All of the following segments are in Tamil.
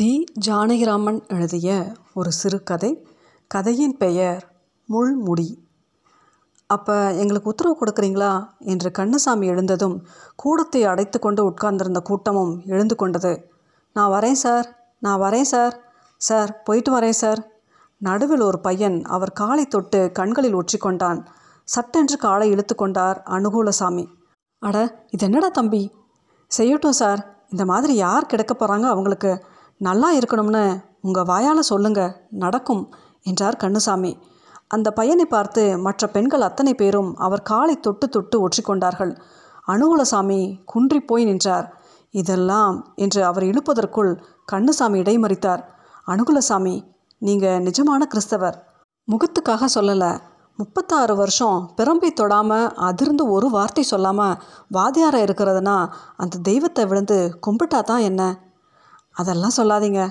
தி ஜானகிராமன் எழுதிய ஒரு சிறுகதை கதையின் பெயர் முள்முடி. அப்போ எங்களுக்கு உத்தரவு கொடுக்குறீங்களா? என்று கண்ணசாமி எழுந்ததும் கூடத்தை அடைத்து கொண்டு உட்கார்ந்திருந்த கூட்டமும் எழுந்து கொண்டது. நான் வரேன் சார். நான் வரேன் சார். சார் போயிட்டு வரேன் சார். நடுவில் ஒரு பையன் அவர் காலை தொட்டு கண்களில் ஒற்றிக்கொண்டான் சட்டென்று காலை இழுத்து கொண்டார் அனுகூலசாமி. அட இது என்னடா தம்பி? செய்யட்டும் சார். இந்த மாதிரி யார் கிடக்க போகிறாங்க அவங்களுக்கு? நல்லா இருக்கணும்னு உங்கள் வாயால் சொல்லுங்க நடக்கும் என்றார் கண்ணுசாமி. அந்த பையனை பார்த்து மற்ற பெண்கள் அத்தனை பேரும் அவர் காலை தொட்டு தொட்டு ஒற்றிக்கொண்டார்கள். அனுகுலசாமி குன்றி போய் நின்றார். இதெல்லாம் என்று அவர் இழுப்பதற்குள் கண்ணுசாமி இடைமறித்தார். அனுகுலசாமி நீங்கள் நிஜமான கிறிஸ்தவர். முகத்துக்காக சொல்லலை. முப்பத்தாறு வருஷம் பிறம்பை தொடாமல் அதிர்ந்து ஒரு வார்த்தை சொல்லாமல் வாதியாரம் இருக்கிறதுனா அந்த தெய்வத்தை விழுந்து கும்பிட்டா தான் என்ன? அதெல்லாம் சொல்லாதீங்க.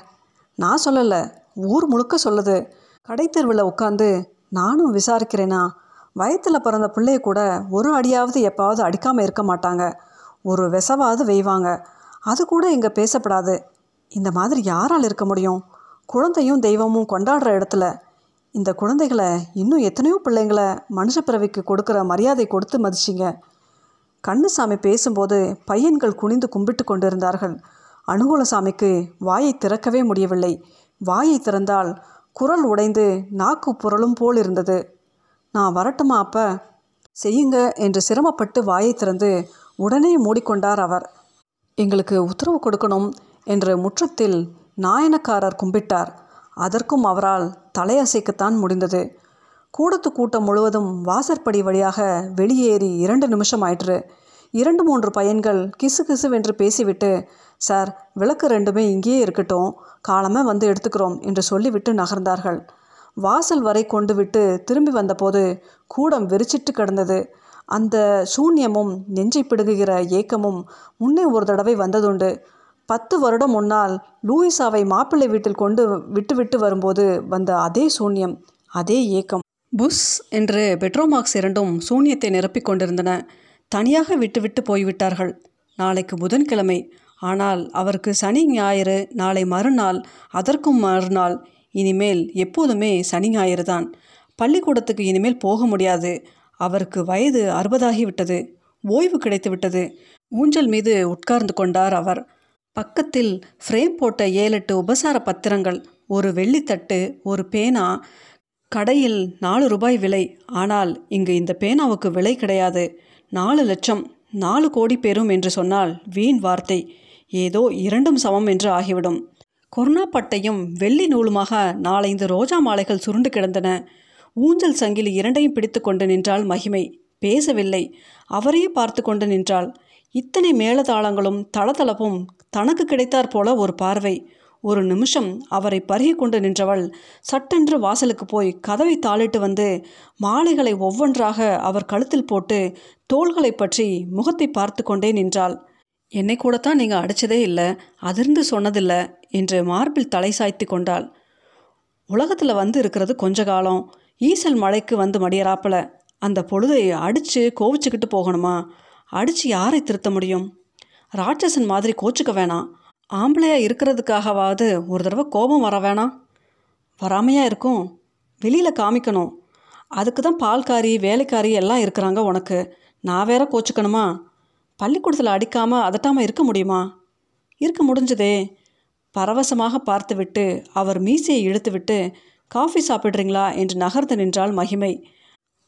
நான் சொல்லலை. ஊர் முழுக்க சொல்லுது. கடைத்தெருவில் உட்காந்து நானும் விசாரிக்கிறேனா? வயத்தில் பிறந்த பிள்ளைய கூட ஒரு அடியாவது எப்பாவது அடிக்காமல் இருக்க மாட்டாங்க. ஒரு விசவாவது வெய்வாங்க. அது கூட இங்கே பேசப்படாது. இந்த மாதிரி யாரால் இருக்க முடியும்? குழந்தையும் தெய்வமும் கொண்டாடுற இடத்துல. இந்த குழந்தைகளை இன்னும் எத்தனையோ பிள்ளைங்களை மனுஷ பிறவிக்கு கொடுக்குற மரியாதை கொடுத்து மதிச்சிங்க. கண்ணுசாமி பேசும்போது பையன்கள் குனிந்து கும்பிட்டு கொண்டிருந்தார்கள். அனுகூலசாமிக்கு வாயை திறக்கவே முடியவில்லை. வாயை திறந்தால் குரல் உடைந்து நாக்கு புரளும் போல் இருந்தது நான் வரட்டுமா அப்ப? செய்யுங்க என்று சிரமப்பட்டு வாயை திறந்து உடனே மூடிக்கொண்டார் அவர். எங்களுக்கு உத்தரவு கொடுக்கணும் என்று முற்றத்தில் நாயனக்காரர் கும்பிட்டார். அதற்கும் அவரால் தலையசைக்கத்தான் முடிந்தது. கூடத்து கூட்டம் முழுவதும் வாசற்படி வழியாக வெளியேறி இரண்டு நிமிஷம் ஆயிற்று. இரண்டு மூன்று பையன்கள் கிசு கிசுவென்று பேசிவிட்டு சார் விளக்கு ரெண்டுமே இங்கேயே இருக்கட்டும். காலமாக வந்து எடுத்துக்கிறோம் என்று சொல்லிவிட்டு நகர்ந்தார்கள். வாசல் வரை கொண்டு விட்டு திரும்பி வந்தபோது கூடம் வெறிச்சிட்டு கிடந்தது. அந்த சூன்யமும் நெஞ்சை பிடுங்குகிற ஏக்கமும் முன்னே ஒரு தடவை வந்ததுண்டு. பத்து வருடம் முன்னால் லூயிசாவை மாப்பிள்ளை வீட்டில் கொண்டு விட்டுவிட்டு வரும்போது வந்த அதே சூன்யம் அதே ஏக்கம். புஷ் என்று பெட்ரோமாக்ஸ் இரண்டும் சூன்யத்தை நிரப்பிக் கொண்டிருந்தன. தனியாக விட்டுவிட்டு போய்விட்டார்கள். நாளைக்கு புதன்கிழமை ஆனால் அவருக்கு சனி ஞாயிறு நாளை மறுநாள் அதற்கும் மறுநாள். இனிமேல் எப்போதுமே சனி ஞாயிறு தான். பள்ளிக்கூடத்துக்கு இனிமேல் போக முடியாது. அவருக்கு வயது அறுபதாகிவிட்டது. ஓய்வு கிடைத்து விட்டது ஊஞ்சல் மீது உட்கார்ந்து கொண்டார் அவர். பக்கத்தில் ஃப்ரேம் போட்ட ஏழெட்டு உபசார பத்திரங்கள் ஒரு வெள்ளித்தட்டு ஒரு பேனா. கடையில் நாலு ரூபாய் விலை. ஆனால் இங்கு இந்த பேனாவுக்கு விலை கிடையாது. நாலு லட்சம் நாலு கோடி பெறும் என்று சொன்னால் வீண் வார்த்தை. ஏதோ இரண்டும் சமம் என்று ஆகிவிடும். கொரோனா பட்டையும் வெள்ளி நூலுமாக நாலைந்து ரோஜா மாலைகள் சுருண்டு கிடந்தன. ஊஞ்சல் சங்கிலி இரண்டையும் பிடித்து கொண்டு நின்றாள் மகிமை. பேசவில்லை. அவரையே பார்த்து கொண்டு நின்றாள். இத்தனை மேளதாளங்களும் தளதளப்பும் தனக்கு கிடைத்தாற் போல ஒரு பார்வை. ஒரு நிமிஷம் அவரை பருகி கொண்டு நின்றவள் சட்டென்று வாசலுக்கு போய் கதவை தாளிட்டு வந்து மாலைகளை ஒவ்வொன்றாக அவர் கழுத்தில் போட்டு தோள்களை பற்றி முகத்தை பார்த்து கொண்டே நின்றாள். என்னை கூடத்தான் நீங்கள் அடித்ததே இல்லை அதிர்ந்து சொன்னதில்லை என்று மார்பில் தலை சாய்த்து கொண்டாள். உலகத்தில் வந்து இருக்கிறது கொஞ்ச காலம். ஈசல் மழைக்கு வந்து மடியறாப்பில். அந்த பொழுதை அடித்து கோவிச்சுக்கிட்டு போகணுமா? அடித்து யாரை திருத்த முடியும்? ராட்சசன் மாதிரி கோச்சுக்க வேணாம். ஆம்பளையாக இருக்கிறதுக்காகவாவது ஒரு தடவை கோபம் வர வேணாம். வராமையாக இருக்கும். வெளியில் காமிக்கணும். அதுக்கு தான் பால்காரி வேலைக்காரி எல்லாம் இருக்கிறாங்க உனக்கு. நான் வேற கோச்சுக்கணுமா? பள்ளிக்கூடத்தில் அடிக்காமல் அதட்டாமல் இருக்க முடியுமா? இருக்க முடிஞ்சதே. பரவசமாக பார்த்துவிட்டு அவர் மீசையை இழுத்துவிட்டு காஃபி சாப்பிட்றீங்களா? என்று நகர்ந்து நின்றாள் மகிமை.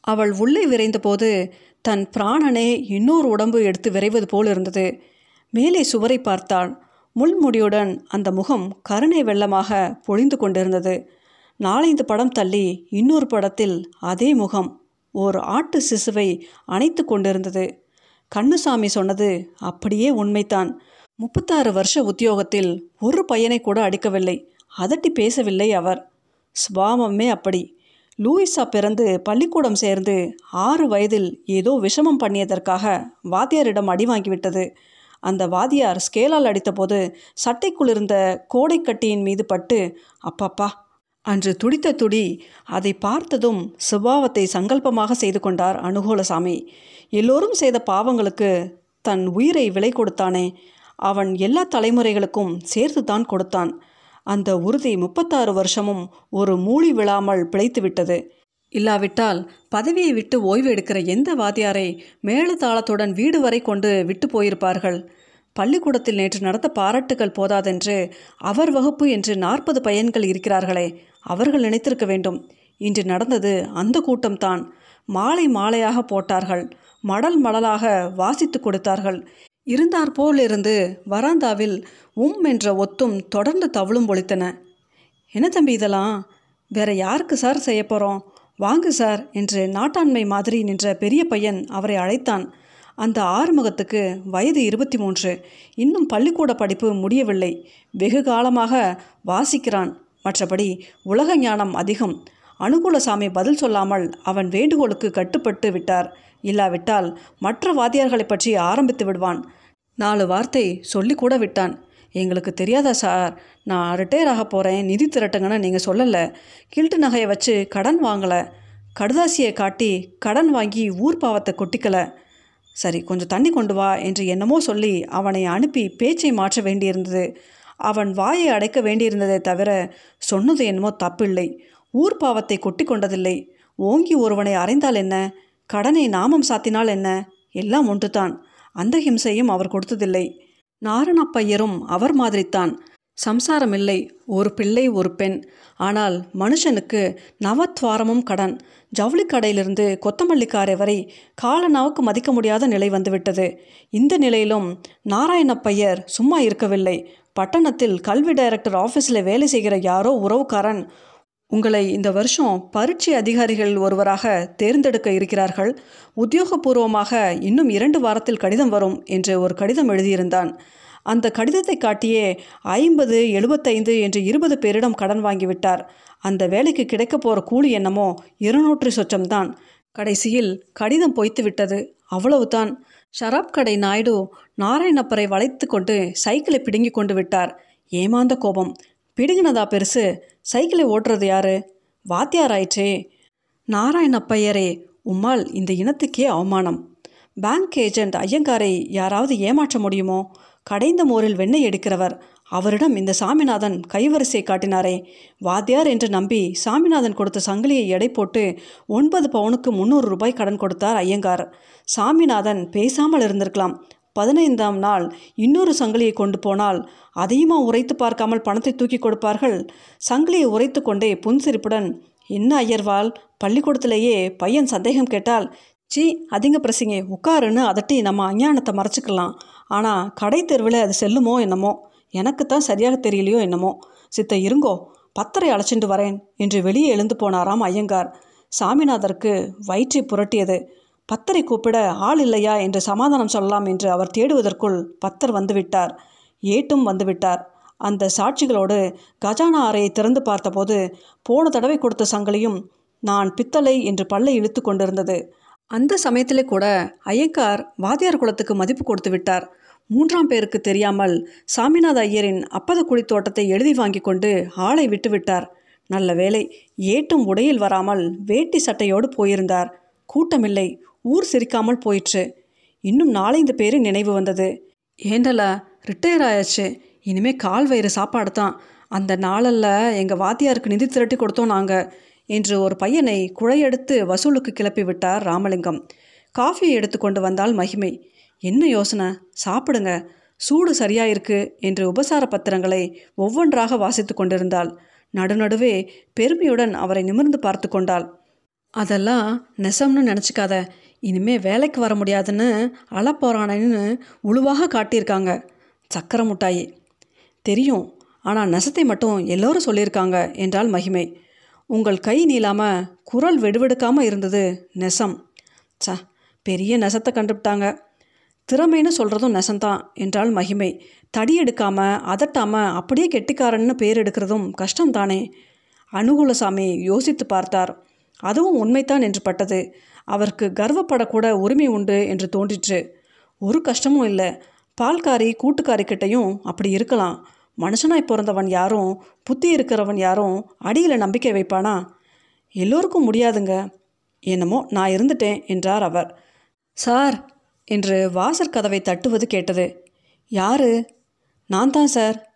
அவள் உள்ளே விரைந்தபோது தன் பிராணனே இன்னொரு உடம்பு எடுத்து விரைவது போல் இருந்தது. மேலே சுவரை பார்த்தாள். முள்முடியுடன் அந்த முகம் கருணை வெள்ளமாக பொழிந்து கொண்டிருந்தது. நாலைந்து படம் தள்ளி இன்னொரு படத்தில் அதே முகம். ஓர் ஆட்டு சிசுவை அணைத்து கொண்டிருந்தது. கண்ணுசாமி சொன்னது அப்படியே உண்மைதான். முப்பத்தாறு வருஷ உத்தியோகத்தில் ஒரு பையனை கூட அடிக்கவில்லை. அதட்டி பேசவில்லை அவர். சுபாவமே அப்படி. லூயிஸா பிறந்து பள்ளிக்கூடம் சேர்ந்து ஆறு வயதில் ஏதோ விஷமம் பண்ணியதற்காக வாத்தியாரிடம் அடி வாங்கிவிட்டது. அந்த வாதியார் ஸ்கேலால் அடித்தபோது சட்டைக்குள் இருந்த கோடைக்கட்டியின் மீது பட்டு அப்பப்பா அன்று துடித்த துடி அதை பார்த்ததும் சுபாவத்தை சங்கல்பமாக செய்து கொண்டார் அனுகூலசாமி. எல்லோரும் செய்த பாவங்களுக்கு தன் உயிரை விலை கொடுத்தானே அவன் எல்லா தலைமுறைகளுக்கும் சேர்த்து தான் கொடுத்தான். அந்த உறுதி முப்பத்தாறு வருஷமும் ஒரு மூழி விழாமல் பிழைத்துவிட்டது இல்லாவிட்டால் பதவியை விட்டு ஓய்வு எடுக்கிற எந்த வாத்தியாரை மேளதாளத்துடன் வீடு வரை கொண்டு விட்டு போயிருப்பார்கள்? பள்ளிக்கூடத்தில் நேற்று நடந்த பாராட்டுகள் போதாதென்று அவர் வகுப்பு என்று நாற்பது பையன்கள் இருக்கிறார்களே அவர்கள் நினைத்திருக்க வேண்டும். இன்று நடந்தது அந்த கூட்டம்தான். மாலை மாலையாக போட்டார்கள். மடல் மடலாக வாசித்து கொடுத்தார்கள். இருந்தாற்போலிருந்து வராந்தாவில் உம் என்ற ஒத்தும் தொடர்ந்து தவளும் ஒழித்தன என்ன தம்பி இதெல்லாம்? வேற யாருக்கு சார் செய்ய போகிறோம் வாங்கு சார் என்று நாட்டாண்மை மாதிரி நின்ற பெரிய பையன் அவரை அழைத்தான். அந்த ஆறுமுகத்துக்கு வயது இருபத்தி மூன்று இன்னும் பள்ளிக்கூட படிப்பு முடியவில்லை. வெகு காலமாக வாசிக்கிறான். மற்றபடி உலக ஞானம் அதிகம். அனுகூலசாமி பதில் சொல்லாமல் அவன் வேண்டுகோளுக்கு கட்டுப்பட்டு விட்டார். இல்லாவிட்டால் மற்ற வாத்தியார்களை பற்றி ஆரம்பித்து விடுவான். நாலு வார்த்தை சொல்லி கூட விட்டான். எங்களுக்கு தெரியாதா சார்? நான் ரிட்டையர் ஆக போகிறேன் நிதி திரட்டுங்கன்னு நீங்கள் சொல்லலை. கில்ட்டு நகையை வச்சு கடன் வாங்கலை. கடுதாசியை காட்டி கடன் வாங்கி ஊர் பாவத்தை கொட்டிக்கலை. சரி கொஞ்சம் தண்ணி கொண்டு வா என்று என்னமோ சொல்லி அவனை அனுப்பி பேச்சை மாற்ற வேண்டியிருந்தது. அவன் வாயை அடைக்க வேண்டியிருந்ததை தவிர சொன்னது என்னமோ தப்பில்லை. ஊர் பாவத்தை கொட்டி கொண்டதில்லை. ஓங்கி ஒருவனை அறைந்தால் என்ன? கடனை நாமம் சாத்தினால் என்ன? எல்லாம் ஒன்றுதான். அந்த ஹிம்சையும் அவர் கொடுத்ததில்லை. நாரணப்பையரும் அவர் மாதிரித்தான். சம்சாரம் இல்லை. ஒரு பிள்ளை ஒரு பெண். ஆனால் மனுஷனுக்கு நவத்வாரமும் கடன். ஜவுளி கடையிலிருந்து கொத்தமல்லிக்காரை வரை காலனாவுக்கு மதிக்க முடியாத நிலை வந்துவிட்டது. இந்த நிலையிலும் நாராயணப்பையர் சும்மா இருக்கவில்லை. பட்டணத்தில் கல்வி டைரக்டர் ஆஃபீஸில் வேலை செய்கிற யாரோ உறவுக்காரன். உங்களை இந்த வருஷம் பரீட்சை அதிகாரிகள் ஒருவராக தேர்ந்தெடுக்க இருக்கிறார்கள். உத்தியோகபூர்வமாக இன்னும் இரண்டு வாரத்தில் கடிதம் வரும் என்று ஒரு கடிதம் எழுதியிருந்தான். அந்த கடிதத்தை காட்டியே ஐம்பது எழுபத்தைந்து என்று இருபது பேரிடம் கடன் வாங்கிவிட்டார். அந்த வேலைக்கு கிடைக்க போகிற கூலி என்னமோ இருநூற்று சொச்சம்தான். கடைசியில் கடிதம் பொய்த்து விட்டது. அவ்வளவுதான். ஷராப் கடை நாயுடு நாராயணப்பரை வளைத்து கொண்டு சைக்கிளை பிடுங்கி கொண்டு விட்டார். ஏமாந்த கோபம். பிடுங்கினதா பெருசு? சைக்கிளை ஓட்டுறது யாரு? வாத்தியாராயிற்றே. நாராயணப்பையரே உம்மால் இந்த இனத்துக்கே அவமானம். பேங்க் ஏஜென்ட் ஐயங்காரை யாராவது ஏமாற்ற முடியுமோ? கடைந்த மோரில் வெண்ணெய் எடுக்கிறவர். அவரிடம் இந்த சாமிநாதன் கைவரிசை காட்டினாரே. வாத்தியார் என்று நம்பி சாமிநாதன் கொடுத்த சங்கிலியை எடை போட்டு ஒன்பது பவுனுக்கு முந்நூறு ரூபாய் கடன் கொடுத்தார் ஐயங்கார். சாமிநாதன் பேசாமல் இருந்திருக்கலாம். பதினைந்தாம் நாள் இன்னொரு சங்கிலியை கொண்டு போனால் அதையுமா உரைத்து பார்க்காமல் பணத்தை தூக்கி கொடுப்பார்கள்? சங்கிலியை உரைத்து கொண்டே புன்சிரிப்புடன் என்ன ஐயர்வால் பள்ளிக்கூடத்திலேயே பையன் சந்தேகம் கேட்டால் சி அதிங்க பிரசிங்க உட்காருன்னு அதட்டி நம்ம அஞ்ஞானத்தை மறைச்சிக்கலாம். ஆனால் கடை தெருவில் அது செல்லுமோ என்னமோ? எனக்கு தான் சரியாக தெரியலையோ என்னமோ? சித்த இருங்கோ பத்தரை அழைச்சிட்டு வரேன் என்று வெளியே எழுந்து போனாராம் ஐயங்கார். சாமிநாதருக்கு வயிற்றை புரட்டியது. பத்தரை கூப்பிட ஆள் இல்லையா என்று சமாதானம் சொல்லலாம் என்று அவர் தேடுவதற்குள் பத்தர் வந்துவிட்டார். ஏட்டும் வந்துவிட்டார். அந்த சாட்சிகளோடு கஜானா அறையை திறந்து பார்த்தபோது போன தடவை கொடுத்த சங்கிலியும் நான் பித்தளை என்று பல்லை இழுத்து கொண்டிருந்தது. அந்த சமயத்திலே கூட ஐயங்கார் வாத்தியார் குலத்துக்கு மதிப்பு கொடுத்து விட்டார். மூன்றாம் பேருக்கு தெரியாமல் சாமிநாத ஐயரின் அப்பத குழி தோட்டத்தை எழுதி வாங்கி கொண்டு ஆளை விட்டு விட்டார். நல்ல வேலை ஏட்டும் உடையில் வராமல் வேட்டி சட்டையோடு போயிருந்தார். கூட்டமில்லை ஊர் சிரிக்காமல் போயிற்று. இன்னும் நாலஞ்சு பேர் நினைவு வந்தது. ஏண்டலா ரிட்டையர் ஆயாச்சு. இனிமே கால் வயிறு சாப்பாடு தான் அந்த நாளல்ல எங்கள் வாத்தியாருக்கு நிதி திரட்டி கொடுத்தோம் நாங்கள் என்று ஒரு பையனை குழையெடுத்து வசூலுக்கு கிளப்பி விட்டார் ராமலிங்கம். காஃபியை எடுத்து கொண்டு வந்தால் மகிமை. என்ன யோசனை? சாப்பிடுங்க. சூடு சரியாயிருக்கு என்று உபசார பத்திரங்களை ஒவ்வொன்றாக வாசித்து கொண்டிருந்தாள். நடுநடுவே பெருமையுடன் அவரை நிமிர்ந்து பார்த்து கொண்டாள். அதெல்லாம் நெசம்னு நினச்சிக்காத. இனிமே வேலைக்கு வர முடியாதுன்னு அழப்போறானன்னு உழுவாக காட்டியிருக்காங்க. சக்கரை முட்டாயி. தெரியும். ஆனால் நெசத்தை மட்டும் எல்லோரும் சொல்லியிருக்காங்க என்றால் மகிமை. உங்கள் கை நீளாமல் குரல் வெடுவெடுக்காமல் இருந்தது நெசம். சா பெரிய நெசத்தை கண்டுபிட்டாங்க. திறமைன்னு சொல்கிறதும் நெசந்தான் என்றால் மகிமை. தடி எடுக்காமல் அதட்டாமல் அப்படியே கெட்டிக்காரன்னு பேர் எடுக்கிறதும் கஷ்டம்தானே? அனுகூலசாமி யோசித்து பார்த்தார். அதுவும் உண்மைத்தான் என்று பட்டது. அவருக்கு கர்வப்படக்கூட உரிமை உண்டு என்று தோன்றிற்று. ஒரு கஷ்டமும் இல்லை. பால்காரி கூட்டுக்காரிக்கிட்டையும் அப்படி இருக்கலாம். மனுஷனாய் பிறந்தவன் யாரும் புத்தி இருக்கிறவன் யாரும் அடியில் நம்பிக்கை வைப்பானா? எல்லோருக்கும் முடியாதுங்க. என்னமோ நான் இருந்துட்டேன் என்றார் அவர். சார் என்று வாசற் கதவை தட்டுவது கேட்டது. யாரு? நான் தான் சார்.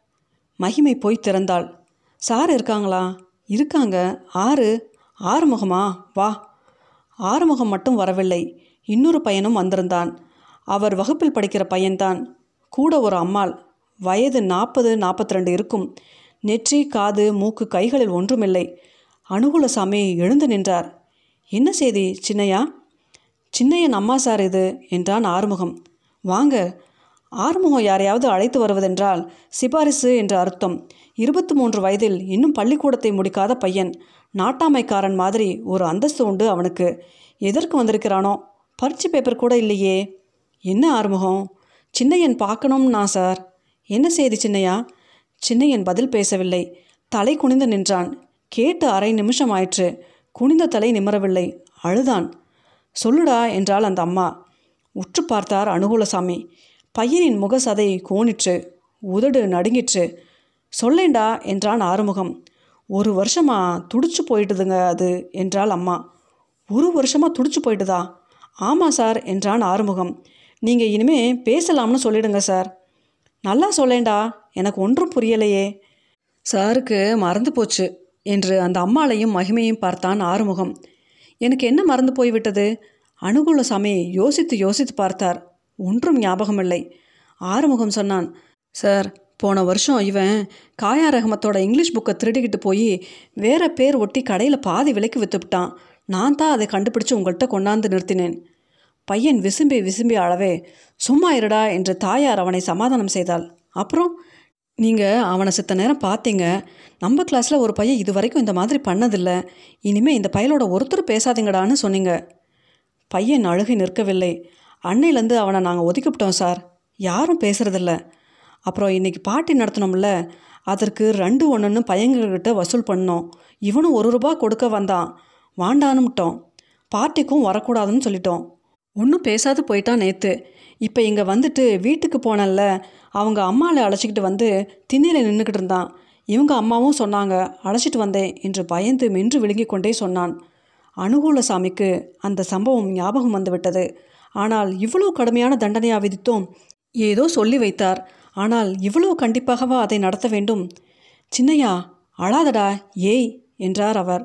மகிமை போய் திறந்தாள். சார் இருக்காங்களா? இருக்காங்க. ஆறு? ஆறுமுகமா? வா. ஆறுமுகம் மட்டும் வரவில்லை. இன்னொரு பையனும் வந்திருந்தான். அவர் வகுப்பில் படிக்கிற பையன்தான். கூட ஒரு அம்மாள். வயது நாற்பது நாற்பத்தி ரெண்டு இருக்கும். நெற்றி காது மூக்கு கைகளில் ஒன்றுமில்லை. அனுகுலசாமி எழுந்து நின்றார். என்ன செய்தி சின்னையா? சின்னையன் அம்மா சார் இது என்றான் ஆறுமுகம். வாங்க. ஆறுமுகம் யாரையாவது அழைத்து வருவதென்றால் சிபாரிசு என்ற அர்த்தம். இருபத்தி மூன்று வயதில் இன்னும் பள்ளிக்கூடத்தை முடிக்காத பையன். நாட்டாமைக்காரன் மாதிரி ஒரு அந்தஸ்து உண்டு அவனுக்கு. எதற்கு வந்திருக்கிறானோ? பரீட்சை பேப்பர் கூட இல்லையே. என்ன ஆறுமுகம்? சின்னையன் பார்க்கணும்னா சார். என்ன செய்தி சின்னையா? சின்னையன் பதில் பேசவில்லை. தலை குனிந்து நின்றான். கேட்டு அரை நிமிஷம் ஆயிற்று. குனிந்த தலை நிமரவில்லை. அழுதான். சொல்லுடா என்றாள் அந்த அம்மா. உற்று பார்த்தார் அனுகூலசாமி. பையனின் முக சதை கோணிற்று. உதடு நடுங்கிற்று. சொல்லேண்டா என்றான் ஆறுமுகம். ஒரு வருஷமா துடிச்சு போயிட்டுதுங்க அது என்றாள் அம்மா. ஒரு வருஷமா துடிச்சு போயிட்டுதா? ஆமாம் சார் என்றான் ஆறுமுகம். நீங்கள் இனிமே பேசலாம்னு சொல்லிடுங்க சார். நல்லா சொல்லேண்டா எனக்கு ஒன்றும் புரியலையே. சாருக்கு மறந்து போச்சு என்று அந்த அம்மாளையும் மகிமையும் பார்த்தான் ஆறுமுகம். எனக்கு என்ன மறந்து போய்விட்டது? அனுகூல சமயம் யோசித்து யோசித்து பார்த்தார். ஒன்றும் ஞாபகமில்லை. ஆறுமுகம் சொன்னான் சார் போன வருஷம் இவன் காயா ரஹமத்தோட இங்கிலீஷ் புக்கை திருடிக்கிட்டு போய் வேற பேர் ஒட்டி கடையில் பாதி விலைக்கு விற்றுவிட்டான் நான் தான் அதை கண்டுபிடிச்சு உங்கள்கிட்ட கொண்டாந்து நிறுத்தினேன். பையன் விசும்பி விசும்பி அளவே சும்மா இருடா என்று தாயார் அவனை சமாதானம் செய்தாள். அப்புறம் நீங்கள் அவனை சித்த நேரம் பார்த்தீங்க நம்ம கிளாஸில் ஒரு பையன் இது வரைக்கும் இந்த மாதிரி பண்ணதில்லை. இனிமேல் இந்த பையலோட ஒருத்தர் பேசாதீங்கடான்னு சொன்னீங்க. பையன் அழுகை நிற்கவில்லை. அன்னையிலேருந்து அவனை நாங்கள் ஒதுக்கிவிட்டோம் சார். யாரும் பேசுகிறதில்ல அப்புறம் இன்றைக்கி பாட்டி நடத்தினோம்ல அதற்கு ரெண்டு ஒன்றுன்னு பையங்கள்கிட்ட வசூல் பண்ணோம். இவனும் ஒரு ரூபா கொடுக்க வந்தான். வாண்டானுட்டோம் பார்ட்டிக்கும் வரக்கூடாதுன்னு சொல்லிட்டோம். ஒன்றும் பேசாது போயிட்டான் நேற்று இப்போ இங்கே வந்துட்டு வீட்டுக்கு போனல அவங்க அம்மாவை அழைச்சிக்கிட்டு வந்து திண்ணையில் நின்றுக்கிட்டு இருந்தான். இவங்க அம்மாவும் சொன்னாங்க அழைச்சிட்டு வந்தேன் என்று பயந்து மென்று விழுங்கிக் கொண்டே சொன்னான். அனுகூலசாமிக்கு அந்த சம்பவம் ஞாபகம் வந்துவிட்டது. ஆனால் இவ்வளோ கடுமையான தண்டனையா விதித்தோம் ஏதோ சொல்லி வைத்தார். ஆனால் இவ்வளோ கண்டிப்பாகவா அதை நடத்த வேண்டும்? சின்னையா அழாதடா ஏய் என்றார் அவர்.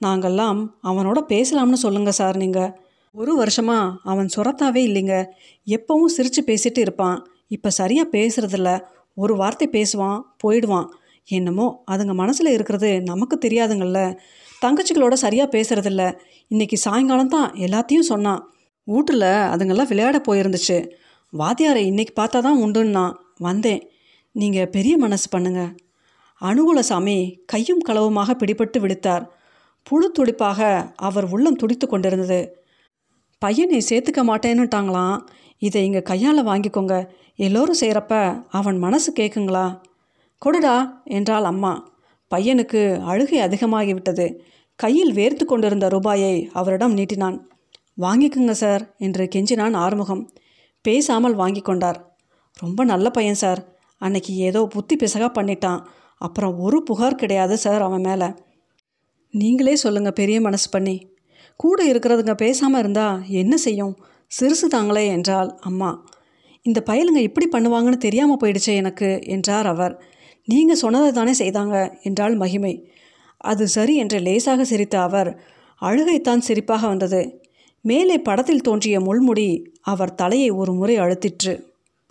நாங்கள்லாம் அவனோட பேசலாம்னு சொல்லுங்க சார் நீங்கள் ஒரு வருஷமா அவன் சுரத்தாவே இல்லைங்க. எப்பவும் சிரித்து பேசிட்டு இருப்பான். இப்போ சரியாக பேசுகிறதில்ல ஒரு வார்த்தை பேசுவான் போயிடுவான். என்னமோ அதுங்க மனசில் இருக்கிறது நமக்கு தெரியாதுங்கள்ல. தங்கச்சிகளோட சரியாக பேசுகிறதில்ல இன்றைக்கி சாயங்காலம் தான் எல்லாத்தையும் சொன்னான். வீட்டில் அதுங்கெல்லாம் விளையாட போயிருந்துச்சு. வாத்தியாரை இன்னைக்கு பார்த்தா தான் உண்டுன்னா வந்தேன். நீங்கள் பெரிய மனசு பண்ணுங்க. அனுகூலசாமி கையும் களவுமாக பிடிபட்டு விழித்தார். புழு துடிப்பாக அவர் உள்ளம் துடித்து கொண்டிருந்தது. பையனை சேர்த்துக்க மாட்டேன்னுட்டாங்களாம். இதை இங்கே கையால் வாங்கிக்கோங்க. எல்லோரும் செய்கிறப்ப அவன் மனசு கேட்குங்களா கொடுடா என்றாள் அம்மா. பையனுக்கு அழுகை அதிகமாகிவிட்டது. கையில் வேர்த்து கொண்டிருந்த ரூபாயை அவரிடம் நீட்டினான். வாங்கிக்குங்க சார் என்று கெஞ்சினான் ஆறுமுகம். பேசாமல் வாங்கி கொண்டார். ரொம்ப நல்ல பையன் சார். அன்னைக்கு ஏதோ புத்தி பிசகா பண்ணிட்டான். அப்புறம் ஒரு புகார் கிடையாது சார் அவன் மேலே. நீங்களே சொல்லுங்கள் பெரிய மனசு பண்ணி. கூட இருக்கிறதுங்க பேசாமல் இருந்தா என்ன செய்யும்? சிறுசு தாங்களே என்றாள் அம்மா. இந்த பயலுங்க இப்படி பண்ணுவாங்கன்னு தெரியாமல் போயிடுச்சே எனக்கு என்றார் அவர். நீங்கள் சொன்னதை தானே செய்தாங்க என்றாள் மகிமை. அது சரி என்று லேசாக சிரித்த அவர். அழுகைத்தான் சிரிப்பாக வந்தது. மேலே படத்தில் தோன்றிய முள்முடி அவர் தலையை ஒரு முறை அழுத்திற்று.